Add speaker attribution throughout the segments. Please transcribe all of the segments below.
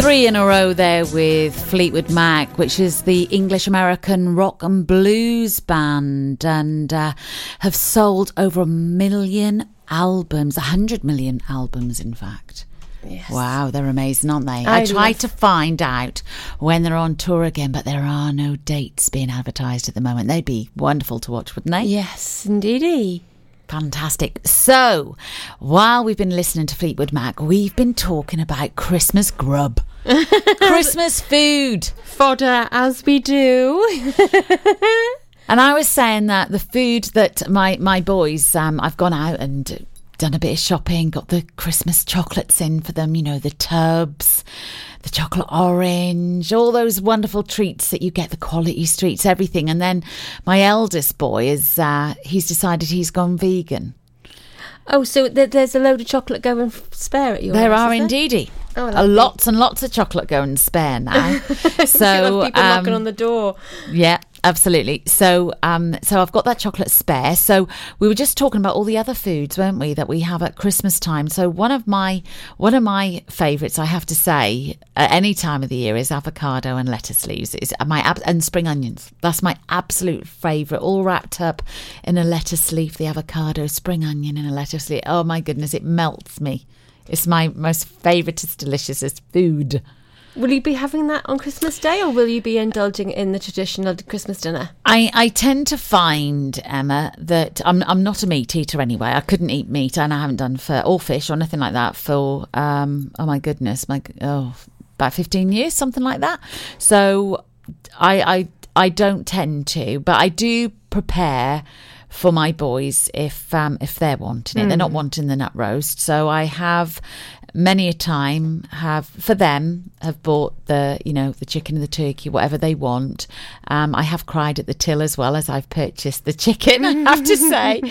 Speaker 1: three in a row there with Fleetwood Mac, which is the English American rock and blues band, and uh, have sold over a million albums, a hundred million albums, in fact.
Speaker 2: Yes.
Speaker 1: Wow, they're amazing, aren't they? I,
Speaker 2: I
Speaker 1: tried
Speaker 2: love-
Speaker 1: to find out when they're on tour again, but there are no dates being advertised at the moment. They'd be wonderful to watch, wouldn't they?
Speaker 2: Yes, indeedy.
Speaker 1: Fantastic. So, while we've been listening to Fleetwood Mac, we've been talking about Christmas grub, Christmas food.
Speaker 2: Fodder as we do.
Speaker 1: And I was saying that the food that my, my boys, um, I've gone out and done a bit of shopping, got the Christmas chocolates in for them, you know, the tubs, the chocolate orange, all those wonderful treats that you get, the quality treats, everything. And then my eldest boy is, uh, he's decided he's gone vegan.
Speaker 2: oh, so th- there's a load of chocolate going spare at yours.
Speaker 1: There are
Speaker 2: is
Speaker 1: indeedy.
Speaker 2: Oh,
Speaker 1: Uh, lots and lots of chocolate going spare now. So
Speaker 2: people knocking
Speaker 1: um,
Speaker 2: on the door.
Speaker 1: Yeah, absolutely. So, um, so I've got that chocolate spare. So we were just talking about all the other foods, weren't we, that we have at Christmas time. So one of my one of my favourites, I have to say, at any time of the year, is avocado and lettuce leaves. Is my ab- and spring onions. That's my absolute favourite. All wrapped up in a lettuce leaf. The avocado, spring onion, and a lettuce leaf. Oh my goodness, it melts me. It's my most favouriteest, deliciousest food.
Speaker 2: Will you be having that on Christmas Day or will you be indulging in the traditional Christmas dinner?
Speaker 1: I, I tend to find Emma that I'm I'm not a meat eater anyway. I couldn't eat meat, and I haven't done for or fish or nothing like that for um oh my goodness my oh about fifteen years something like that. So I I I don't tend to, but I do prepare for my boys if um if they're wanting it. They're not wanting the nut roast, so I have many a time have for them have bought the you know the chicken and the turkey whatever they want um, i have cried at the till as well as i've purchased the chicken i have to say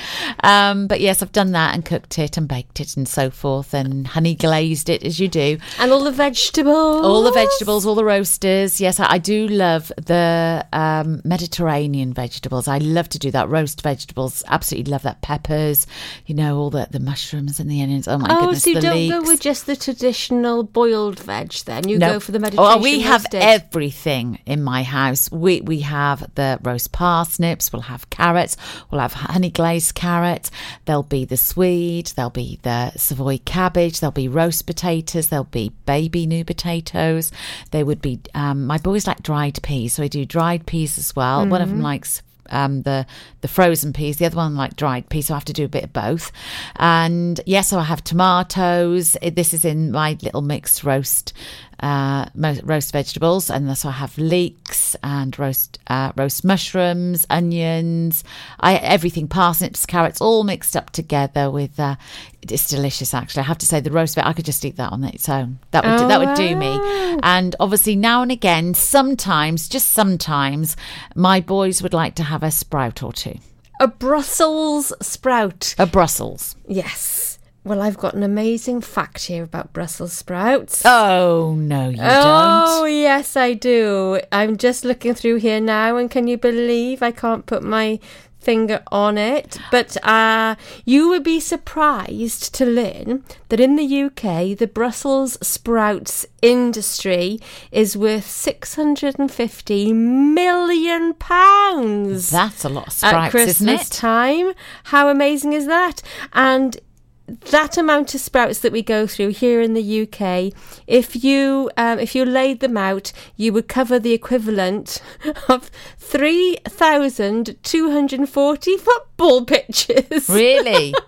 Speaker 1: um, but yes i've done that and cooked it and baked it and so forth and honey glazed it as you do
Speaker 2: And all the vegetables.
Speaker 1: all the vegetables, all the roasters. Yes, I, I do love the um, Mediterranean vegetables. I love to do that. Roast vegetables, absolutely love that. Peppers, you know, all the, the mushrooms and the onions. Oh my
Speaker 2: Oh,
Speaker 1: goodness,
Speaker 2: so you
Speaker 1: the
Speaker 2: don't go
Speaker 1: leeks.
Speaker 2: with just the traditional boiled veg then? You go for the
Speaker 1: Oh,
Speaker 2: Mediterranean
Speaker 1: we have
Speaker 2: roasted.
Speaker 1: everything in my house. We we have the roast parsnips. We'll have carrots. We'll have honey glazed carrots. There'll be the swede. There'll be the Savoy cabbage. There'll be roast potatoes. There'll be baby new potatoes. There would be. Um, my boys like dried peas, so I do dried peas as well. One
Speaker 2: Mm-hmm.
Speaker 1: of them likes um, the the frozen peas. The other one like dried peas, so I have to do a bit of both. And yes, so I have tomatoes. This is in my little mixed roast uh, roast vegetables, and so I have leeks and roast uh, roast mushrooms, onions, I everything parsnips, carrots, all mixed up together with. Uh, it's delicious, actually. I have to say the roast. I could just eat that on its own. That would
Speaker 2: Oh,
Speaker 1: that would do me. And obviously, now and again, sometimes, just sometimes, my boys would like to have a sprout or two.
Speaker 2: A Brussels sprout.
Speaker 1: A Brussels.
Speaker 2: Yes. Well, I've got an amazing fact here about Brussels sprouts.
Speaker 1: Oh, no, you
Speaker 2: Oh,
Speaker 1: don't.
Speaker 2: Oh, yes, I do. I'm just looking through here now, and can you believe I can't put my finger on it? But uh, you would be surprised to learn that in the UK, the Brussels sprouts industry is worth 650 million pounds
Speaker 1: That's a lot of
Speaker 2: at
Speaker 1: sprouts, isn't
Speaker 2: Christmas
Speaker 1: it?
Speaker 2: time. How amazing is that? And that amount of sprouts that we go through here in the UK, if you um, if you laid them out, you would cover the equivalent of three thousand two hundred and forty football pitches.
Speaker 1: Really?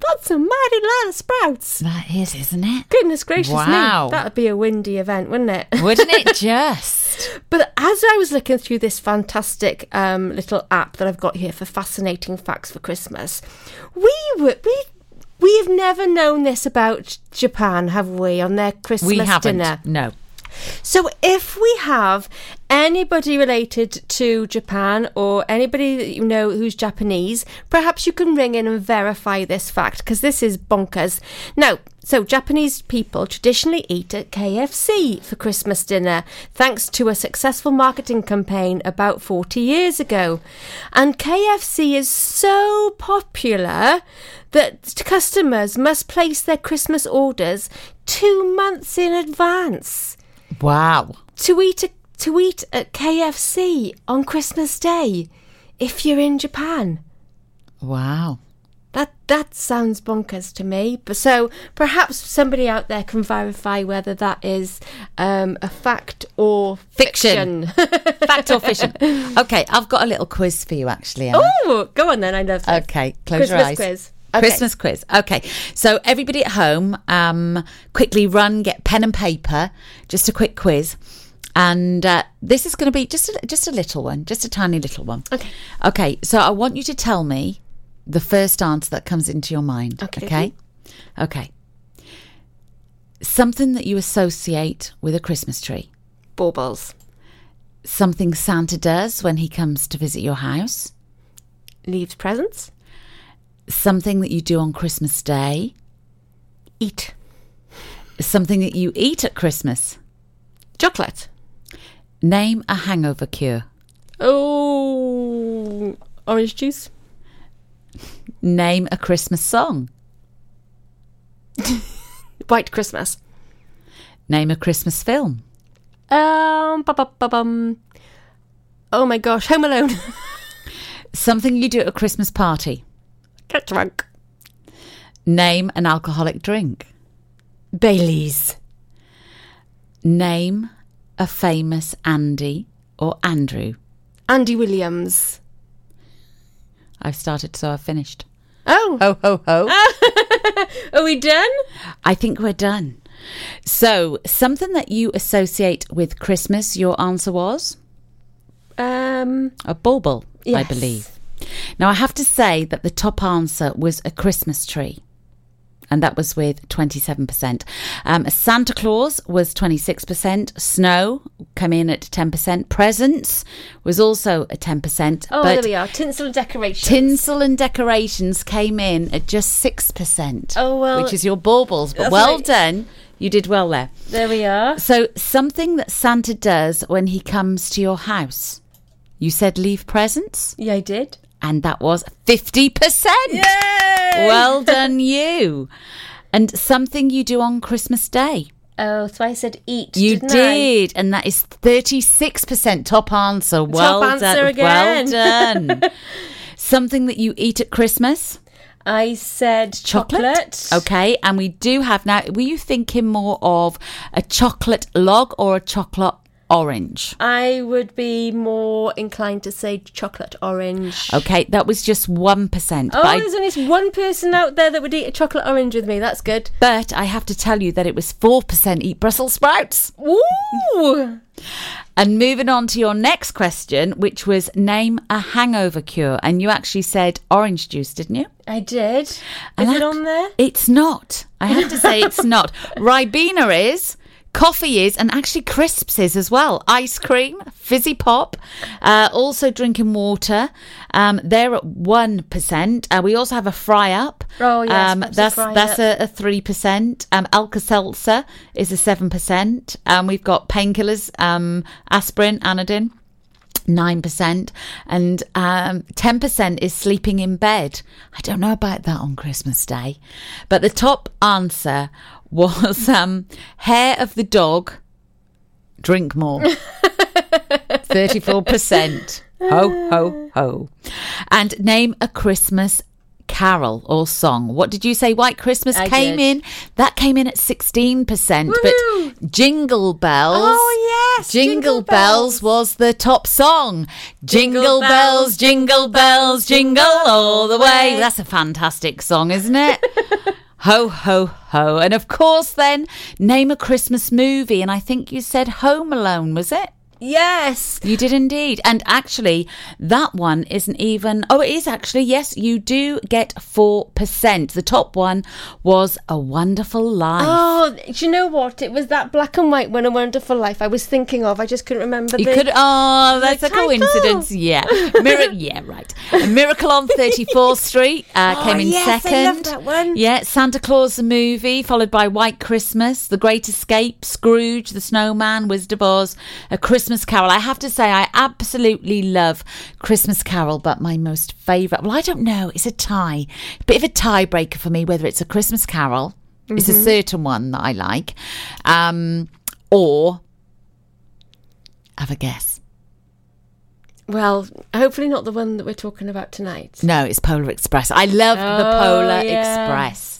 Speaker 2: That's a mighty lot of sprouts.
Speaker 1: that is, isn't it?
Speaker 2: Goodness gracious
Speaker 1: Wow.
Speaker 2: me, that'd be a windy event, wouldn't it?
Speaker 1: Wouldn't it just?
Speaker 2: But as I was looking through this fantastic um, little app that I've got here for fascinating facts for Christmas, we were we we have never known this about Japan, have we? On their Christmas
Speaker 1: We haven't.
Speaker 2: dinner,
Speaker 1: No.
Speaker 2: So if we have anybody related to Japan or anybody that you know who's Japanese, perhaps you can ring in and verify this fact because this is bonkers. Now, so Japanese people traditionally eat at KFC for Christmas dinner thanks to a successful marketing campaign about 40 years ago. And KFC is so popular that customers must place their Christmas orders 2 months in advance
Speaker 1: Wow.
Speaker 2: to eat a, to eat at KFC on Christmas Day if you're in Japan.
Speaker 1: Wow.
Speaker 2: That that sounds bonkers to me. But so perhaps somebody out there can verify whether that is um, a fact or
Speaker 1: Fiction.
Speaker 2: fiction.
Speaker 1: Fact or fiction? Okay, I've got a little quiz for you actually.
Speaker 2: Oh, go on then. I love this.
Speaker 1: Okay, close your eyes.
Speaker 2: quiz. Okay.
Speaker 1: Christmas quiz. Okay, so everybody at home, um, quickly run, get pen and paper. Just a quick quiz, and uh, this is going to be just a, just a little one, just a tiny little one.
Speaker 2: Okay.
Speaker 1: Okay. So I want you to tell me the first answer that comes into your mind.
Speaker 2: Okay,
Speaker 1: Okay. Okay. Something that you associate with a Christmas tree.
Speaker 2: Baubles.
Speaker 1: Something Santa does when he comes to visit your house.
Speaker 2: Leaves presents.
Speaker 1: Something that you do on Christmas Day.
Speaker 2: Eat.
Speaker 1: Something that you eat at Christmas.
Speaker 2: Chocolate.
Speaker 1: Name a hangover cure.
Speaker 2: Oh, orange juice.
Speaker 1: Name a Christmas song.
Speaker 2: White Christmas.
Speaker 1: Name a Christmas film.
Speaker 2: Um, ba ba ba bum. Oh my gosh, Home Alone.
Speaker 1: Something you do at a Christmas party.
Speaker 2: Get drunk.
Speaker 1: Name an alcoholic drink.
Speaker 2: Bailey's.
Speaker 1: Name a famous Andy or Andrew.
Speaker 2: Andy Williams.
Speaker 1: I've started, so I've finished.
Speaker 2: Oh,
Speaker 1: Ho, ho, ho.
Speaker 2: are we done?
Speaker 1: I think we're done. So, something that you associate with Christmas, your answer was
Speaker 2: Um,
Speaker 1: a bauble, I believe. Now, I have to say that the top answer was a Christmas tree. And that was with 27%. Um, Santa Claus was 26%. Snow came in at 10%. Presents was also a 10%.
Speaker 2: oh, there we are. Tinsel and decorations.
Speaker 1: Tinsel and decorations came in at just 6%.
Speaker 2: Oh, well,
Speaker 1: Which is your baubles. But well
Speaker 2: right.
Speaker 1: done. You did well there.
Speaker 2: there we are.
Speaker 1: So, something that Santa does when he comes to your house. You said leave presents,
Speaker 2: Yeah, I did.
Speaker 1: And that was 50%.
Speaker 2: Yay!
Speaker 1: Well done, you. And something you do on Christmas Day.
Speaker 2: Oh, so I said eat.
Speaker 1: You
Speaker 2: didn't I?
Speaker 1: and that is 36% top answer. Well
Speaker 2: answer
Speaker 1: done.
Speaker 2: again.
Speaker 1: Well done. something that you eat at Christmas.
Speaker 2: I said chocolate.
Speaker 1: Okay, and we do have now. Were you thinking more of a chocolate log or a chocolate orange?
Speaker 2: I would be more inclined to say chocolate orange.
Speaker 1: Okay, that was just 1%.
Speaker 2: Oh,
Speaker 1: I,
Speaker 2: there's only one person out there that would eat a chocolate orange with me. That's good.
Speaker 1: but I have to tell you that it was 4% eat Brussels sprouts.
Speaker 2: Ooh!
Speaker 1: And moving on to your next question, which was name a hangover cure. And you actually said orange juice, didn't you?
Speaker 2: I did. Is
Speaker 1: And
Speaker 2: it
Speaker 1: I-
Speaker 2: on there?
Speaker 1: It's not. I have to say it's not. Ribena is, coffee is, and actually crisps is as well. Ice cream, fizzy pop, uh, also drinking water. Um, they're at one percent. Uh, we also have a fry up.
Speaker 2: Oh, yes,
Speaker 1: um, that's
Speaker 2: Fry
Speaker 1: that's
Speaker 2: Up.
Speaker 1: a three percent. Um, Alka Seltzer is a seven percent. Um, we've got painkillers, um, aspirin, Anadin. 9% and um, 10% is sleeping in bed. I don't know about that on Christmas Day. But the top answer was um, hair of the dog, drink more. 34%. Ho, ho, ho. And name a Christmas carol or song. What did you say? White Christmas
Speaker 2: I
Speaker 1: came
Speaker 2: did.
Speaker 1: in. That came in at 16%.
Speaker 2: Woohoo!
Speaker 1: But Jingle Bells.
Speaker 2: Oh, yes,
Speaker 1: Jingle,
Speaker 2: Jingle
Speaker 1: Bells.
Speaker 2: Bells.
Speaker 1: was the top song. Jingle,
Speaker 2: Jingle
Speaker 1: bells,
Speaker 2: bells,
Speaker 1: jingle bells, jingle all the way. That's a fantastic song, isn't it? ho, ho, ho. And of course, then, name a Christmas movie. And I think you said Home Alone, was it?
Speaker 2: Yes.
Speaker 1: You did indeed. And actually, that one isn't even. Oh, it is actually. Yes, you do get 4%. The top one was A Wonderful Life.
Speaker 2: Oh, do you know what? It was that black and white one, A Wonderful Life, I was thinking of. I just couldn't remember
Speaker 1: You
Speaker 2: the.
Speaker 1: could, oh, that's a
Speaker 2: title.
Speaker 1: coincidence. Yeah, Mir- yeah, right. A Miracle on Thirty Fourth Street uh,
Speaker 2: Oh,
Speaker 1: came in
Speaker 2: yes, I
Speaker 1: second.
Speaker 2: love that one.
Speaker 1: Yeah, Santa Claus the movie, followed by White Christmas, The Great Escape, Scrooge, The Snowman, Wizard of Oz, A Christmas Carol. I have to say, I absolutely love Christmas Carol, but my most favourite. Well, I don't know. It's a tie, A bit of a tiebreaker for me. Whether it's a Christmas Carol, it's
Speaker 2: Mm-hmm.
Speaker 1: a certain one that I like, um, or have a guess.
Speaker 2: Well, hopefully not the one that we're talking about tonight.
Speaker 1: No, it's Polar Express. I love the
Speaker 2: Oh,
Speaker 1: Polar
Speaker 2: yeah.
Speaker 1: Express.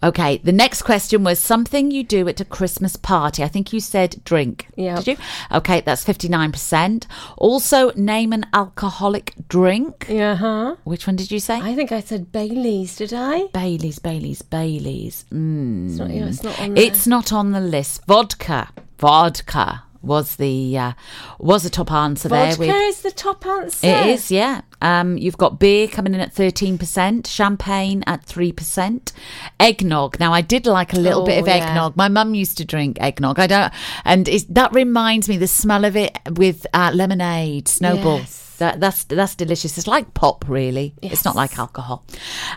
Speaker 1: Okay, the next question was something you do at a Christmas party. I think you said drink.
Speaker 2: Yeah.
Speaker 1: Did you? Okay, that's 59%. Also, name an alcoholic drink.
Speaker 2: Yeah, huh?
Speaker 1: Which one did you say?
Speaker 2: I think I said Bailey's, did I?
Speaker 1: Baileys, Baileys, Baileys. Mm.
Speaker 2: It's not, yeah, it's not on there.
Speaker 1: It's not on the list. Vodka. Vodka was the uh, was the top answer there.
Speaker 2: Vodka is the top answer.
Speaker 1: It is, yeah. Um, you've got beer coming in at 13%, champagne at 3%, eggnog. Now, I did like a little bit
Speaker 2: Oh,
Speaker 1: of
Speaker 2: yeah.
Speaker 1: eggnog. My mum used to drink eggnog. I don't, and it's, that reminds me the smell of it with uh, lemonade, snowball.
Speaker 2: Yes.
Speaker 1: That, that's that's delicious. It's like pop, really. It's not like alcohol.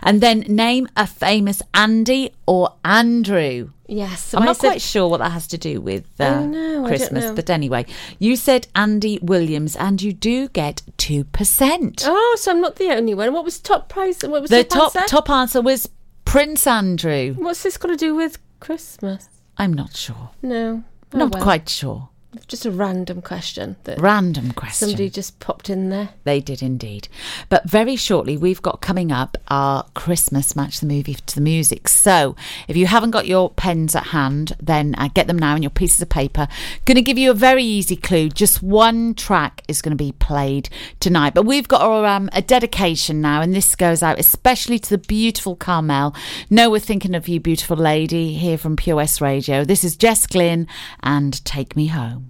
Speaker 1: And then name a famous Andy or Andrew.
Speaker 2: Yes. So
Speaker 1: I'm
Speaker 2: I
Speaker 1: not
Speaker 2: said,
Speaker 1: quite sure what that has to do with uh,
Speaker 2: don't
Speaker 1: Christmas, but anyway, you said Andy Williams, and you do get two percent.
Speaker 2: Oh, so I'm not the only one. What was top prize? What was
Speaker 1: the
Speaker 2: top
Speaker 1: top
Speaker 2: answer?
Speaker 1: top answer was Prince Andrew.
Speaker 2: What's this got to do with Christmas?
Speaker 1: I'm not sure.
Speaker 2: No. Oh,
Speaker 1: not
Speaker 2: well.
Speaker 1: quite sure.
Speaker 2: Just a random question that
Speaker 1: Random question.
Speaker 2: somebody just popped in there.
Speaker 1: They did indeed. But very shortly, we've got coming up our Christmas match the movie to the music. So if you haven't got your pens at hand, then uh, get them now and your pieces of paper. Going to give you a very easy clue. Just one track is going to be played tonight. But we've got our, um, a dedication now, and this goes out especially to the beautiful Carmel. No, we're thinking of you, beautiful lady, here from Pure West Radio. This is Jess Glynne and Take Me Home.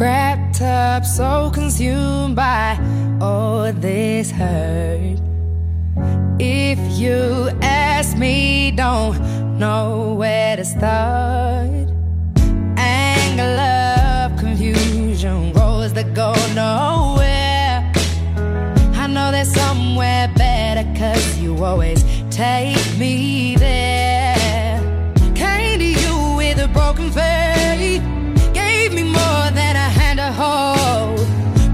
Speaker 3: Wrapped up, so consumed by all this hurt. If you ask me, don't know where to start. Anger, love, confusion, that go nowhere. I know there's somewhere better, cause you always take me there. Came to you with a broken faith, gave me more than a hand to hold.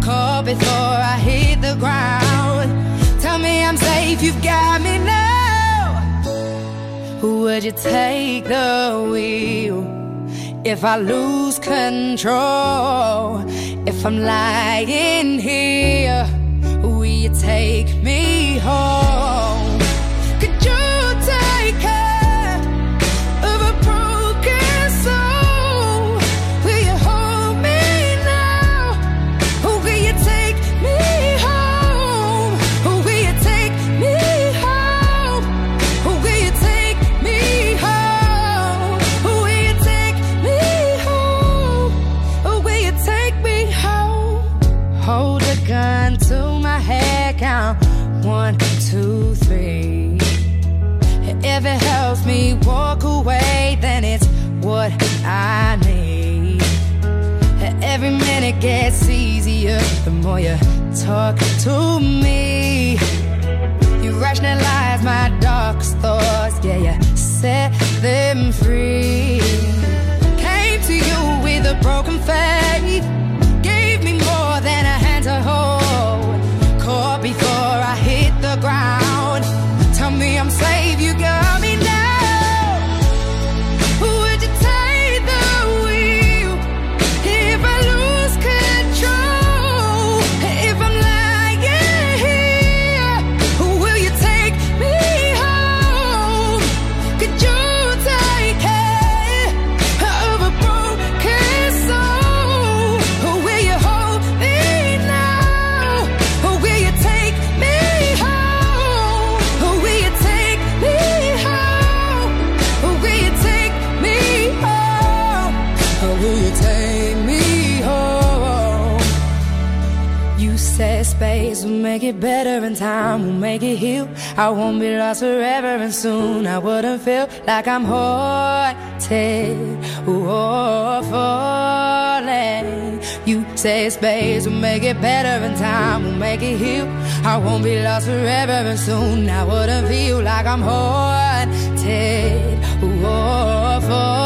Speaker 3: Caught before I hit the ground. Tell me I'm safe, you've got me now. Would you take the wheel if I lose control? If I'm lying here, will you take me home? like I'm haunted or falling. You say space will make it better and time will make it heal. I won't be lost forever and soon I wouldn't feel like I'm haunted or falling.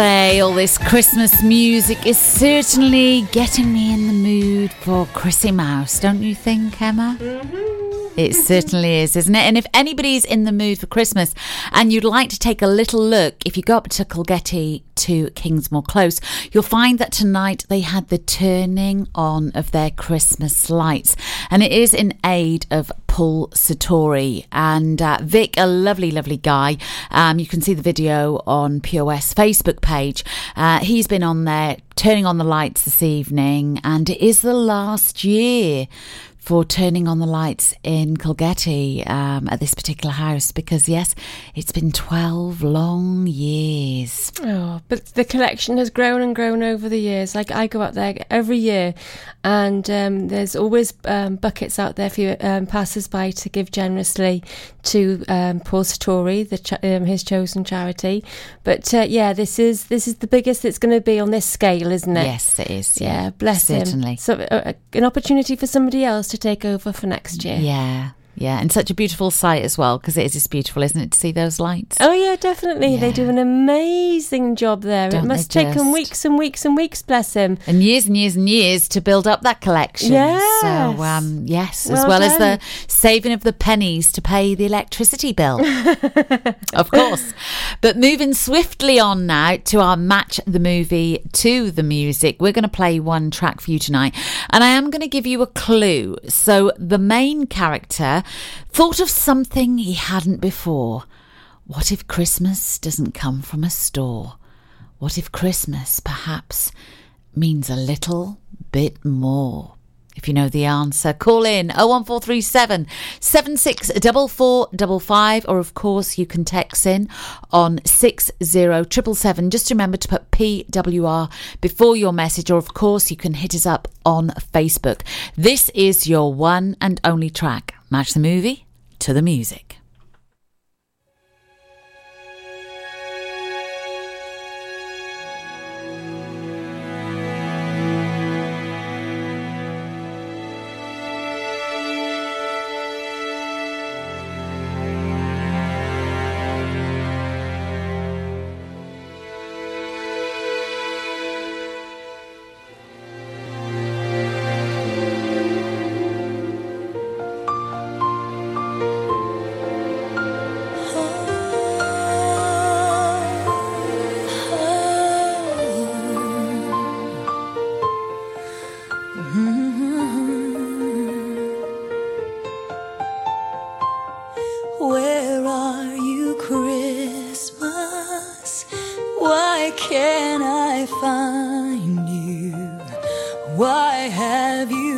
Speaker 1: Say, all this Christmas music is certainly getting me in the mood for Chrissy Mouse, don't you think, Emma? Mm-hmm. It certainly is, isn't it? And if anybody's in the mood for Christmas and you'd like to take a little look, if you go up to Colgetty to Kingsmore Close, you'll find that tonight they had the turning on of their Christmas lights. And it is in aid of Paul Sartori and uh, Vic, a lovely, lovely guy. Um, you can see the video on POS Facebook page. Uh, he's been on there turning on the lights this evening, and it is the last year for turning on the lights in Colgetty um, at this particular house because, yes, it's been 12 long years.
Speaker 2: Oh, but the collection has grown and grown over the years. Like I go out there every year, and um, there's always um, buckets out there for you, um, passers-by to give generously to um, Paul Sartori, the ch- um, his chosen charity. But uh, yeah, this is this is the biggest it's going to be on this scale, isn't it?
Speaker 1: Yes, it is.
Speaker 2: Yeah, bless
Speaker 1: certainly.
Speaker 2: him. So uh, an opportunity for somebody else to take over for next year.
Speaker 1: Yeah, yeah, and such a beautiful sight as well because it is just beautiful, isn't it, to see those lights?
Speaker 2: Oh yeah, definitely. They do an amazing job there.
Speaker 1: Don't
Speaker 2: it must take them weeks and weeks and weeks. Bless him.
Speaker 1: And years and years and years to build up that collection.
Speaker 2: Yes.
Speaker 1: So, um, yes, as
Speaker 2: Well
Speaker 1: well as the saving of the pennies to pay the electricity bill. of course. But moving swiftly on now to our match the movie to the music, we're going to play one track for you tonight. And I am going to give you a clue. So, the main character thought of something he hadn't before. What if Christmas doesn't come from a store? What if Christmas perhaps means a little bit more? If you know the answer, call in 01437 764455 or of course you can text in on 60777. Just remember to put PWR before your message or of course you can hit us up on Facebook. This is your one and only track. Match the movie to the music.
Speaker 4: Find you? Why have you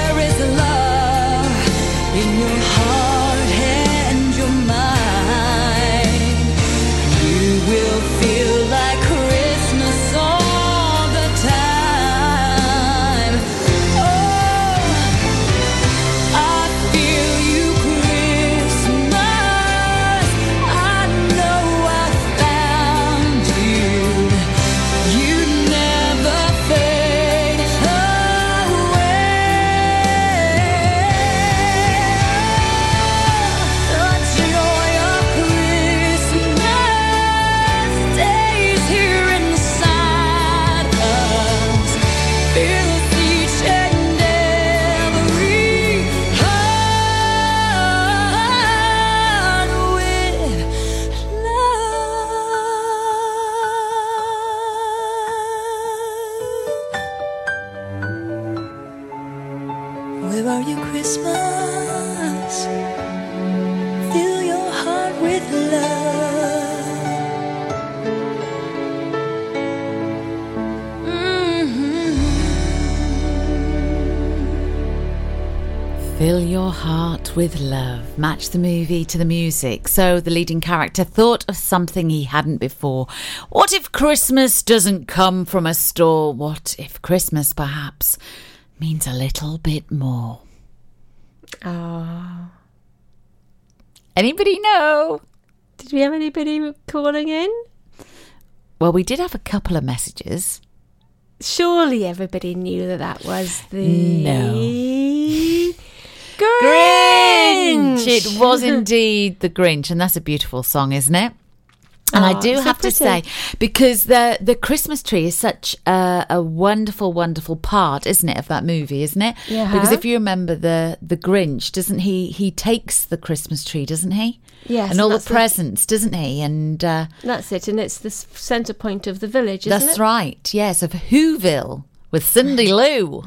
Speaker 4: there is love in your heart
Speaker 1: Match the movie to the music. So the leading character thought of something he hadn't before. What if Christmas doesn't come from a store? What if Christmas perhaps means a little bit more?
Speaker 2: Oh.
Speaker 1: Anybody know?
Speaker 2: Did we have anybody calling in?
Speaker 1: Well, we did have a couple of messages.
Speaker 2: Surely everybody knew that that was the
Speaker 1: No.
Speaker 2: Grinch.
Speaker 1: It was indeed the Grinch, and that's a beautiful song, isn't it? And I
Speaker 2: Oh,
Speaker 1: do
Speaker 2: so
Speaker 1: have to say, because the the Christmas tree is such a, a wonderful, wonderful part, isn't it, of that movie, isn't it?
Speaker 2: Yeah.
Speaker 1: Because if you remember the the Grinch, doesn't he? He takes the Christmas tree, doesn't he?
Speaker 2: Yes,
Speaker 1: And all the
Speaker 2: that's the-
Speaker 1: presents, doesn't he? And uh,
Speaker 2: That's it, and it's the centre point of the village, isn't
Speaker 1: that's
Speaker 2: it?
Speaker 1: right. Yes, of Whoville with Cindy Lou.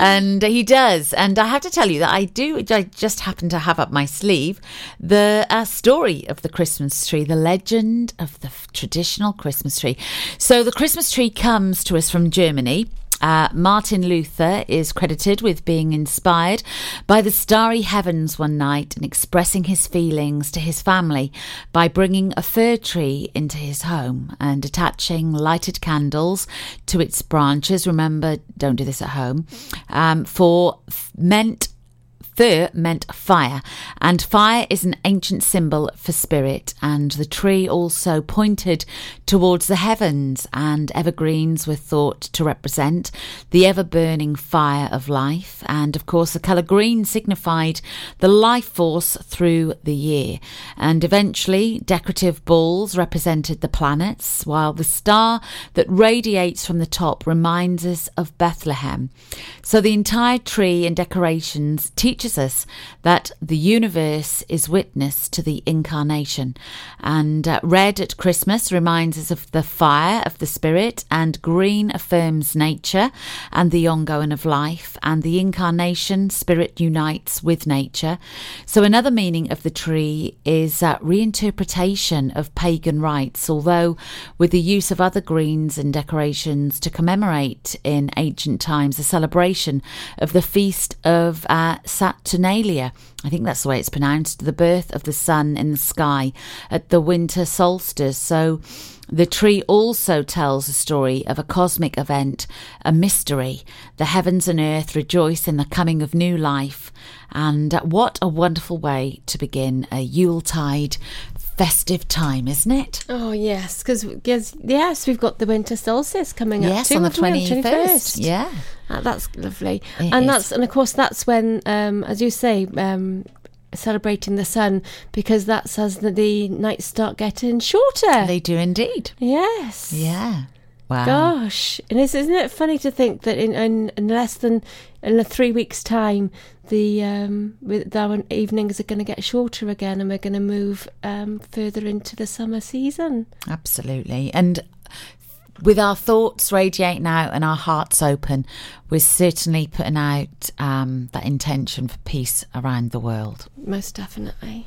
Speaker 1: and he does. And I have to tell you that I do, I just happen to have up my sleeve the uh, story of the Christmas tree, the legend of the f- traditional Christmas tree. So the Christmas tree comes to us from Germany. Uh, Martin Luther is credited with being inspired by the starry heavens one night and expressing his feelings to his family by bringing a fir tree into his home and attaching lighted candles to its branches. Remember, don't do this at home. Um, for f- meant Fir meant fire, and fire is an ancient symbol for spirit. And the tree also pointed towards the heavens, and evergreens were thought to represent the ever burning fire of life. And of course, the colour green signified the life force through the year. And eventually, decorative balls represented the planets, while the star that radiates from the top reminds us of Bethlehem. So the entire tree and decorations teaches us that the universe is witness to the incarnation. And uh, red at Christmas reminds us of the fire of the spirit, and green affirms nature and the ongoing of life, and the incarnation spirit unites with nature. So another meaning of the tree is uh, reinterpretation of pagan rites, although with the use of other greens and decorations to commemorate in ancient times the celebration of the feast of uh, Saturnalia. I think that's the way it's pronounced, the birth of the sun in the sky at the winter solstice. So the tree also tells a story of a cosmic event, a mystery. The heavens and earth rejoice in the coming of new life. And what a wonderful way to begin a Yuletide festive time, isn't it?
Speaker 2: Oh yes, because yes, yes, we've got the winter solstice coming up
Speaker 1: yes, on the
Speaker 2: haven't we,
Speaker 1: 21st. Yeah.
Speaker 2: Ah, that's lovely,
Speaker 1: It
Speaker 2: and
Speaker 1: is.
Speaker 2: that's and of course that's when, um, as you say, um, celebrating the sun because that's as the, the nights start getting shorter.
Speaker 1: They do indeed.
Speaker 2: yes.
Speaker 1: Yeah. Wow.
Speaker 2: Gosh, and is, isn't it funny to think that in, in, in less than in a three weeks' time, the um, our evenings are going to get shorter again, and we're going to move um, further into the summer season.
Speaker 1: Absolutely. And with our thoughts radiating out and our hearts open, we're certainly putting out um, that intention for peace around the world.
Speaker 2: Most definitely.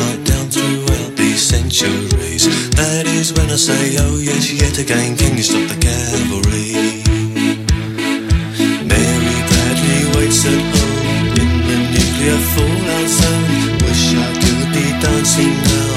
Speaker 5: Night down throughout these centuries. That is when I say, oh yes, yet again, can you stop the cavalry? Mary Bradley waits at home in the nuclear fallout zone. Wish I could be dancing now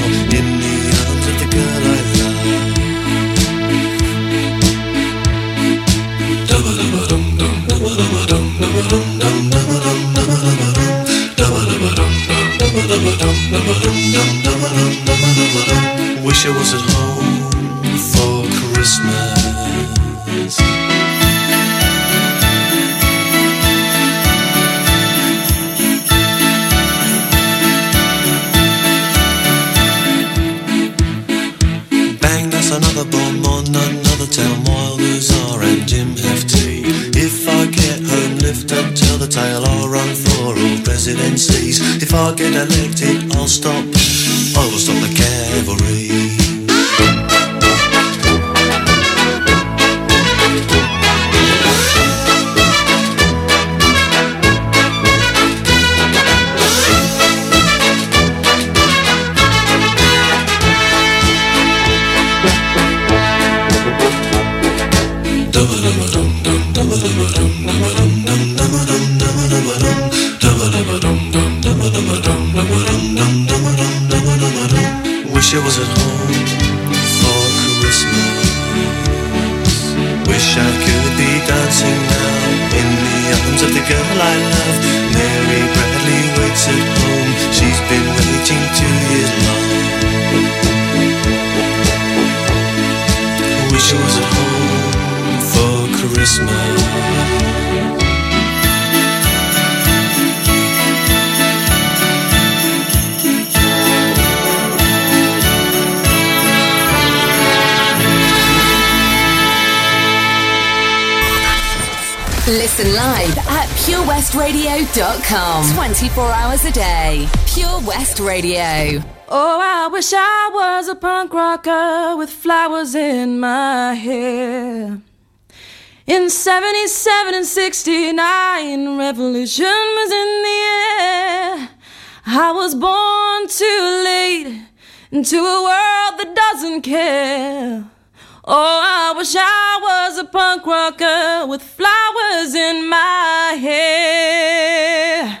Speaker 5: Wish I was at home for Christmas. Bang, that's another bomb on another town. Wilders and Jim Hefty. If I get home, lift up, tell the tale. I'll run for all presidencies. If I get elected,
Speaker 6: Listen live at purewestradio.com. 24 hours a day. Pure West Radio.
Speaker 7: Oh, I wish I was a punk rocker with flowers in my hair. In 77 and 69, revolution was in the air. I was born too late into a world that doesn't care. Oh, I wish I was a punk rocker with flowers in my hair.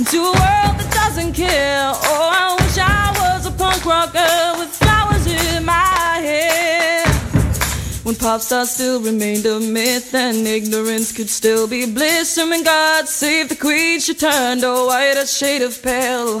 Speaker 7: into a world that doesn't care. Oh, I wish I was a punk rocker with flowers in my hair. When pop stars still remained a myth and ignorance could still be bliss. And when God saved the queen, she turned a whiter shade of pale.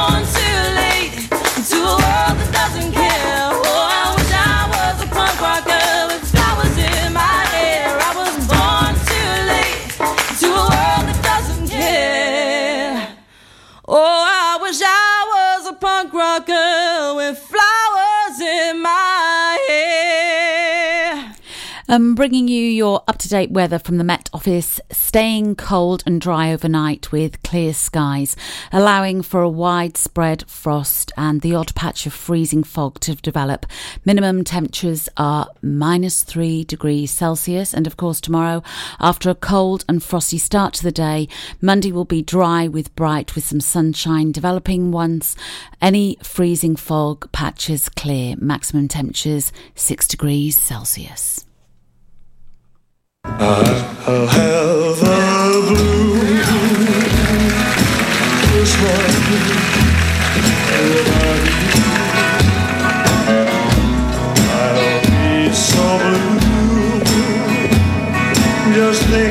Speaker 1: Um, bringing you your up to date weather from the Met Office, staying cold and dry overnight with clear skies, allowing for a widespread frost and the odd patch of freezing fog to develop. Minimum temperatures are minus three degrees Celsius, and of course, tomorrow, after a cold and frosty start to the day, Monday will be dry with bright with some sunshine developing once any freezing fog patches clear. Maximum temperatures six degrees Celsius.
Speaker 5: I'll have
Speaker 8: the
Speaker 9: blue Christmas.
Speaker 8: I'll be so blue. Just
Speaker 10: think.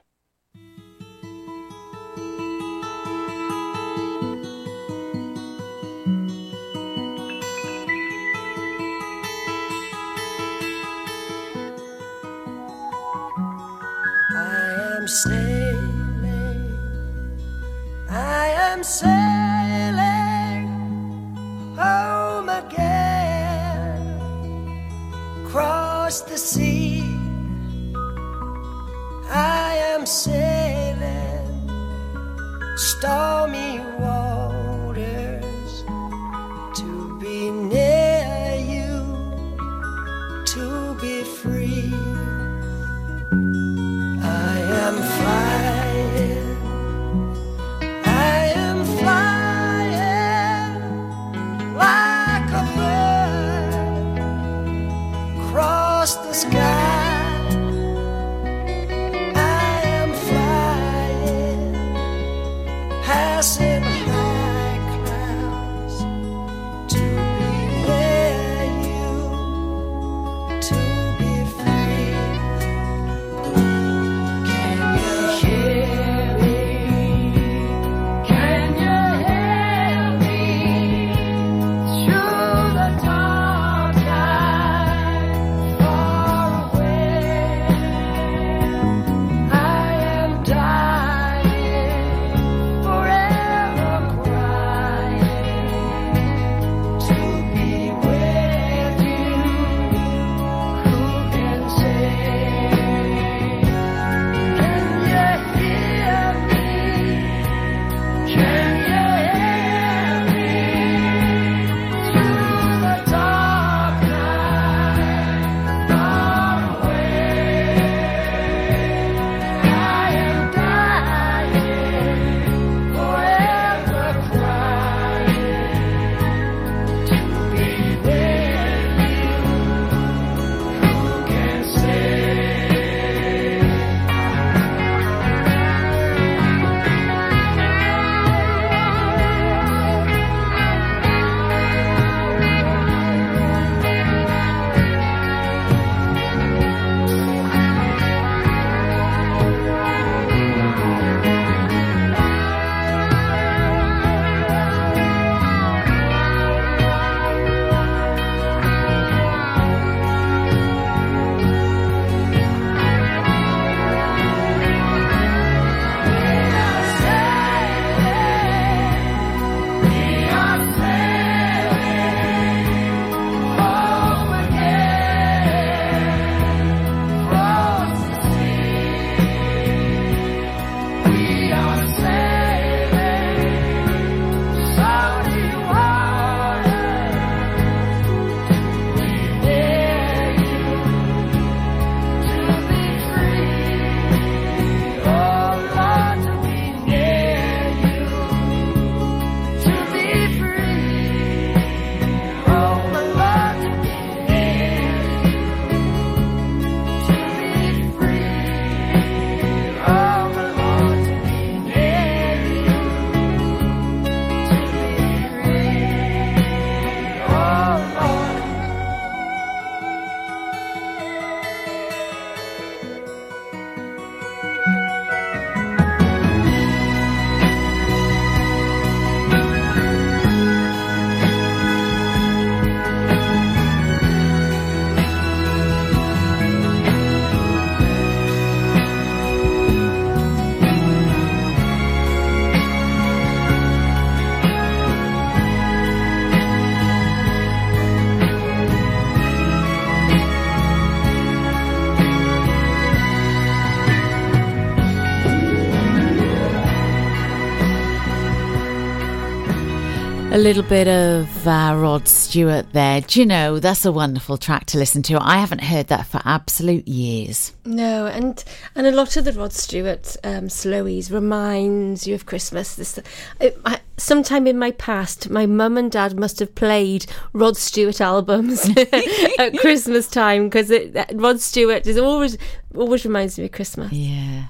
Speaker 1: Little bit of uh, Rod Stewart there. Do you know, that's a wonderful track to listen to. I haven't heard that for absolute years.
Speaker 2: No, and and a lot of the Rod Stewart um, slowies reminds you of Christmas. This, I, I, sometime in my past, my mum and dad must have played Rod Stewart albums at Christmas time because Rod Stewart is always always reminds me of Christmas.
Speaker 1: Yeah.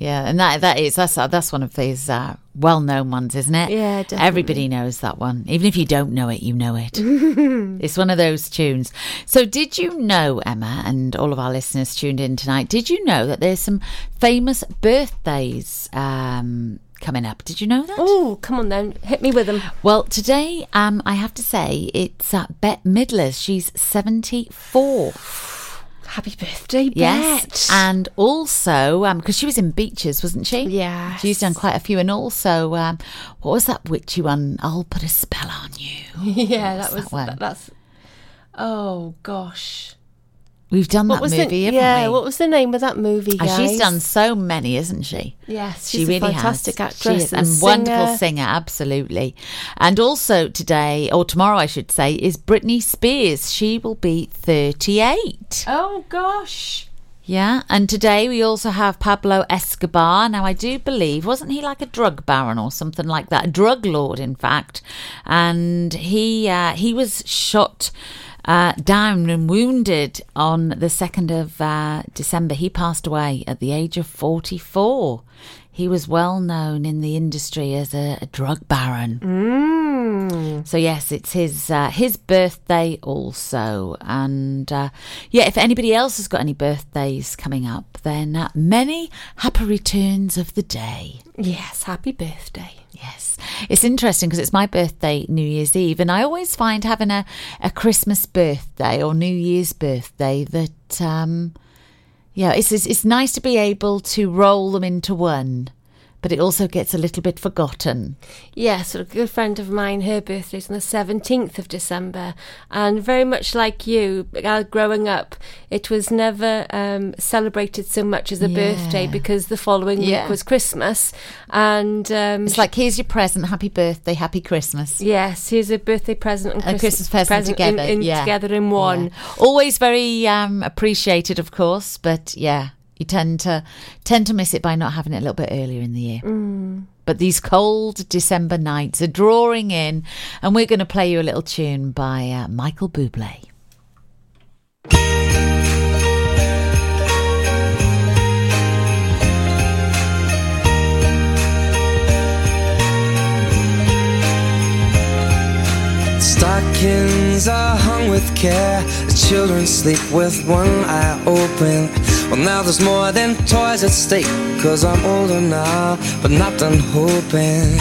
Speaker 1: Yeah, and that that is that's that's one of these uh, well-known ones, isn't it?
Speaker 2: Yeah, definitely.
Speaker 1: Everybody knows that one. Even if you don't know it, you know it. it's one of those tunes. So, did you know, Emma, and all of our listeners tuned in tonight? Did you know that there's some famous birthdays um, coming up? Did you know that?
Speaker 2: Oh, come on then, hit me with them.
Speaker 1: Well, today, um, I have to say, it's uh, Bette Midler's. She's 74.
Speaker 2: Happy birthday,
Speaker 1: Yes, and also because she was in Beaches, wasn't she?
Speaker 2: Yeah.
Speaker 1: she's done quite a few, and also um, what was that witchy one? I'll put a spell on you.
Speaker 2: yeah, that was
Speaker 1: that
Speaker 2: that- that's. Oh gosh,
Speaker 1: We've done
Speaker 2: what
Speaker 1: that movie,
Speaker 2: the yeah?
Speaker 1: we?
Speaker 2: What was the name of that movie?
Speaker 1: And
Speaker 2: Guys?
Speaker 1: she's done so many, isn't she?
Speaker 2: Yes,
Speaker 1: she
Speaker 2: she's a fantastic
Speaker 1: has.
Speaker 2: actress
Speaker 1: She
Speaker 2: and
Speaker 1: and wonderful
Speaker 2: singer.
Speaker 1: singer, absolutely. And also today, or tomorrow, I should say, is Britney Spears. She will be thirty-eight.
Speaker 2: Oh gosh.
Speaker 1: Yeah, and today we also have Pablo Escobar. Now, I do believe, wasn't he like a drug baron or something like that? A drug lord, in fact. And he uh, he was shot uh, down and wounded on the 2nd of uh, December. He passed away at the age of 44. He was well known in the industry as a, a drug baron. So yes, it's his uh, his birthday also, and uh, yeah, if anybody else has got any birthdays coming up, then uh, many happy returns of the day.
Speaker 2: Yes, happy birthday.
Speaker 1: Yes, it's interesting because it's my birthday New Year's Eve, and I always find having a, a Christmas birthday or New Year's birthday that um, yeah, it's, it's it's nice to be able to roll them into one, but it also gets a little bit forgotten.
Speaker 2: Yes, a good friend of mine, her birthday's on the 17th of December. And very much like you, uh, growing up, it was never um, celebrated so much as a birthday because the following
Speaker 1: Yeah.
Speaker 2: week was Christmas. And um,
Speaker 1: It's like here's your present, happy birthday, happy Christmas.
Speaker 2: yes, here's a birthday present and
Speaker 1: a Christmas present,
Speaker 2: in-
Speaker 1: together,
Speaker 2: in,
Speaker 1: yeah,
Speaker 2: together in one.
Speaker 1: Yeah. Always very um, appreciated, of course, but yeah, you tend to tend to miss it by not having it a little bit earlier in the year.
Speaker 2: Mm.
Speaker 1: But these cold December nights are drawing in, and we're going to play you a little tune by uh, Michael Bublé.
Speaker 11: Stockings are hung with care. The children sleep with one eye open. Well, now there's more than toys at stake. Cause I'm older now, but not done hoping.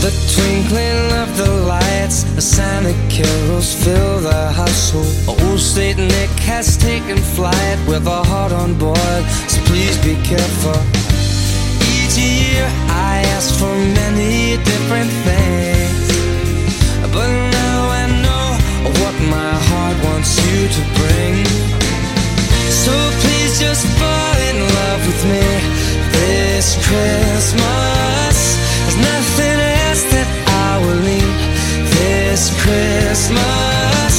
Speaker 11: The twinkling of the lights, the Santa carols fill the household. Old Saint Nick has taken flight with a heart on board, so please be careful. Each year I ask for many different things, but my heart wants you to bring. So please just fall in love with me this Christmas. There's nothing else that I will need this Christmas.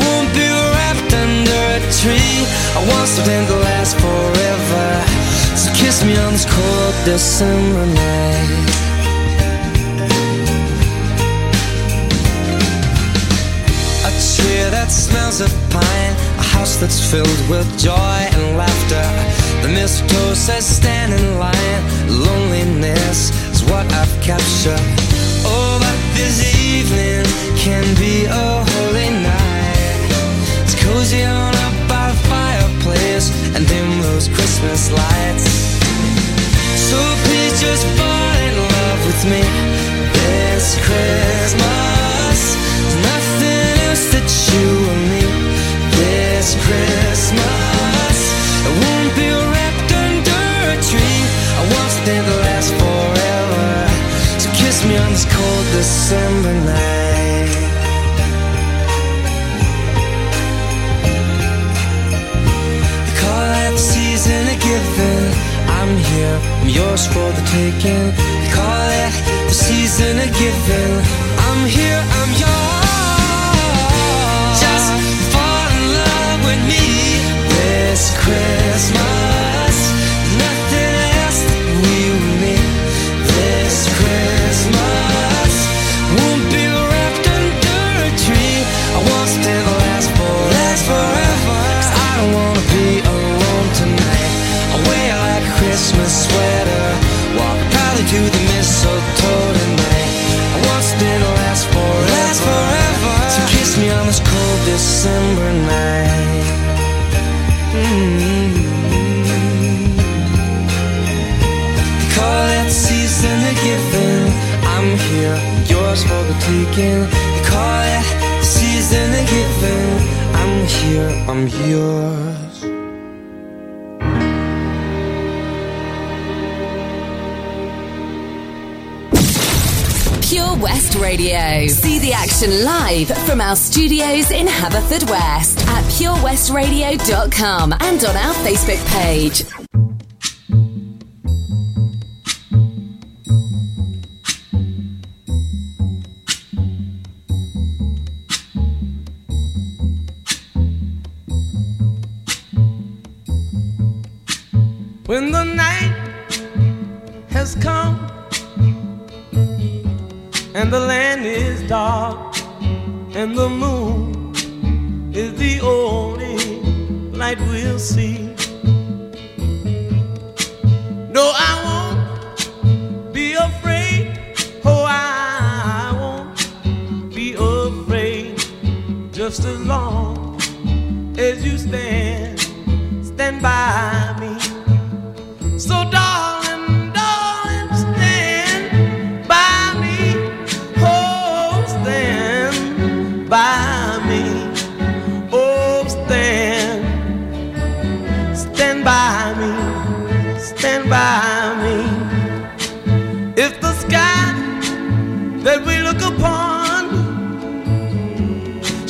Speaker 11: Won't be wrapped under a tree. I want something to last forever. So kiss me on this cold December night. Tree that smells of pine, a house that's filled with joy and laughter. The mistletoe says stand in line, loneliness is what I've captured. Oh, but this evening can be a holy night. It's cozy on up by the fireplace and dim those Christmas lights. So please just fall in love with me this Christmas. December night. They call that the rest forever to kiss me on this cold december night because a season of giving. I'm here, I'm yours for the taking. They call it the season of giving. I'm here, I'm yours. I'm yours.
Speaker 6: Pure West Radio. See the action live from our studios in Haverfordwest at purewestradio.com and on our Facebook page.
Speaker 12: Light we'll see. No, I won't be afraid. Oh, I won't be afraid. Just as long as you stand, stand by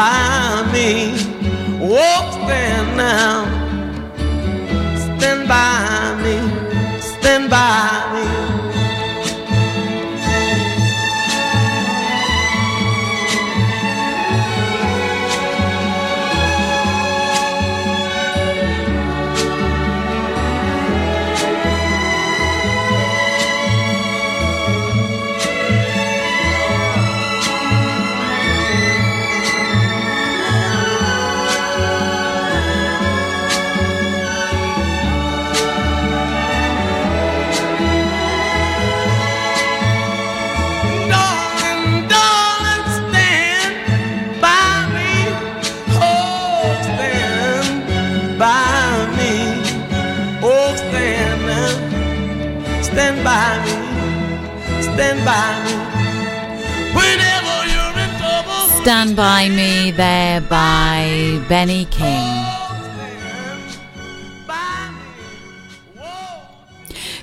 Speaker 12: By me. Oh, stand now. Stand by me. Stand by Stand by me.
Speaker 1: There by Benny King.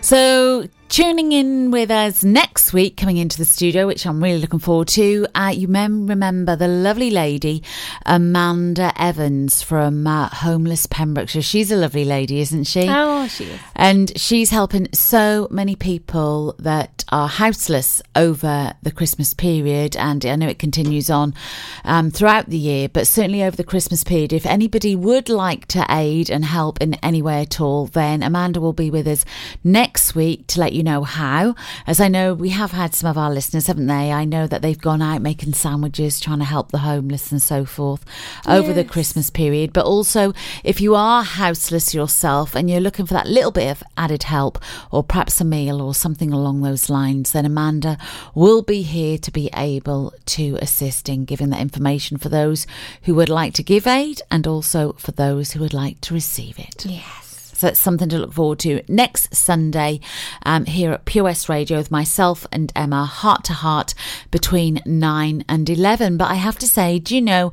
Speaker 1: So, tuning in with us next week, coming into the studio, which I'm really looking forward to. Uh, you mem- remember the lovely lady, Amanda Evans from uh, Homeless Pembrokeshire. She's a lovely lady, isn't she?
Speaker 2: Oh, she is.
Speaker 1: And she's helping so many people that are houseless over the Christmas period. And I know it continues on um, throughout the year, but certainly over the Christmas period. If anybody would like to aid and help in any way at all, then Amanda will be with us next week to let you you know how. As I know, we have had some of our listeners, haven't they? I know that they've gone out making sandwiches, trying to help the homeless and so forth over the Christmas period. But also, if you are houseless yourself and you're looking for that little bit of added help, or perhaps a meal or something along those lines, then Amanda will be here to be able to assist in giving that information for those who would like to give aid and also for those who would like to receive it.
Speaker 2: Yes.
Speaker 1: So that's something to look forward to next Sunday um, here at Pure West Radio with myself and Emma, heart to heart, between 9 and 11. But I have to say, do you know,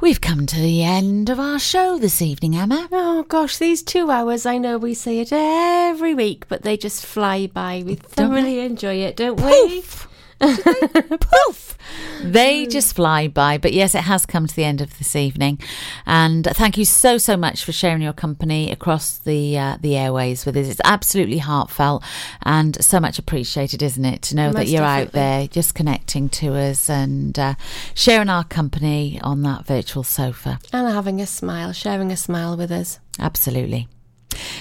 Speaker 1: we've come to the end of our show this evening, Emma.
Speaker 2: Oh gosh, these two hours, I know we say it every week, but they just fly by. We thoroughly enjoy it, don't we?
Speaker 1: Poof! Poof! They just fly by. But yes, it has come to the end of this evening, and thank you so so much for sharing your company across the uh, the airways with us. It's absolutely heartfelt and so much appreciated, isn't it? To know that you're out there just connecting to us and uh, sharing our company on that virtual sofa.
Speaker 2: And having a smile, sharing a smile with us.
Speaker 1: Absolutely.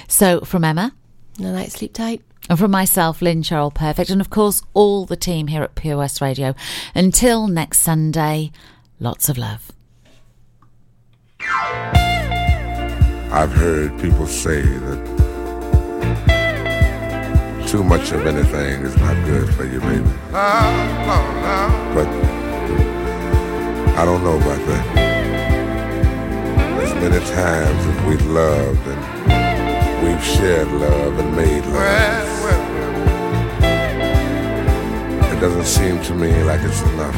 Speaker 1: So from Emma.
Speaker 2: No night, sleep tight.
Speaker 1: And from myself, Lynn Sheryl Perfect, and of course, all the team here at West Radio. Until next Sunday, lots of love.
Speaker 13: I've heard people say that too much of anything is not good for you, baby. But I don't know about that. As many times as we've loved and we've shared love and made love, it doesn't seem to me like it's enough.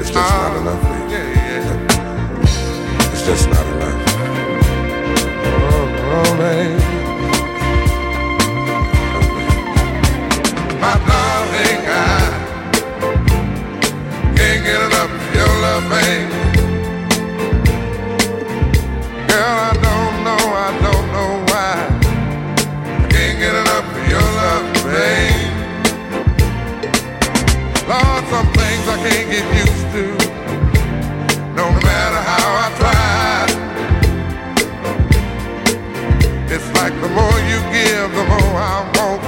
Speaker 13: It's just not oh. enough, baby. It's just not enough. Oh, oh, baby. Oh, My get used to. No matter how I try. It's like the more you give, the more I want.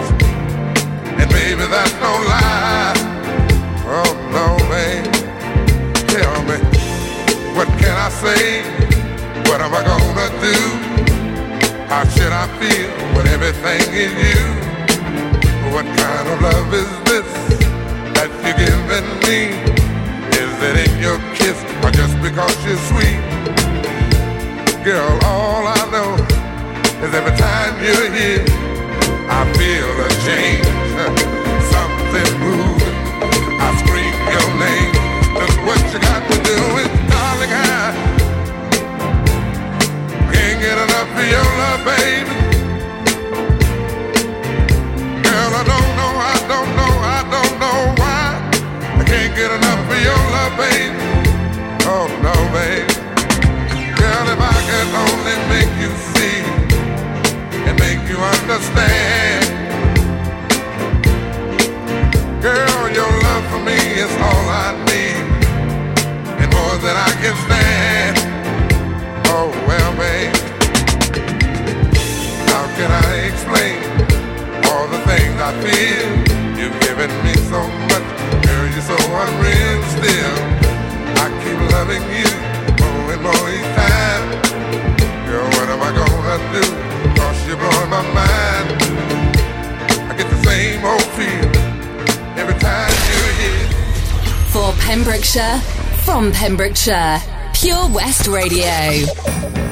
Speaker 13: And baby, that's no lie. Oh no, babe. Tell me, what can I say? What am I gonna do? How should I feel when everything is you? What kind of love is this that you're giving me? It in your kiss or just because you're sweet? Girl, all I know is every time you're here, I feel a change. Something moving. I scream your name. That's what you got to do is, darling, I can't get enough of your love, baby. Baby. Oh no, baby. Girl, if I could only make you see and make you understand. Girl, your love for me is all I need and more than I can stand. Oh well, babe. How can I explain all the things I feel? You've given me so much, you're so unreal still. I keep loving you more and more each time. Girl, what am I gonna do? Cause you're blowing my mind. I get the same old feeling every time you're here.
Speaker 6: For Pembrokeshire, from Pembrokeshire, Pure West Radio.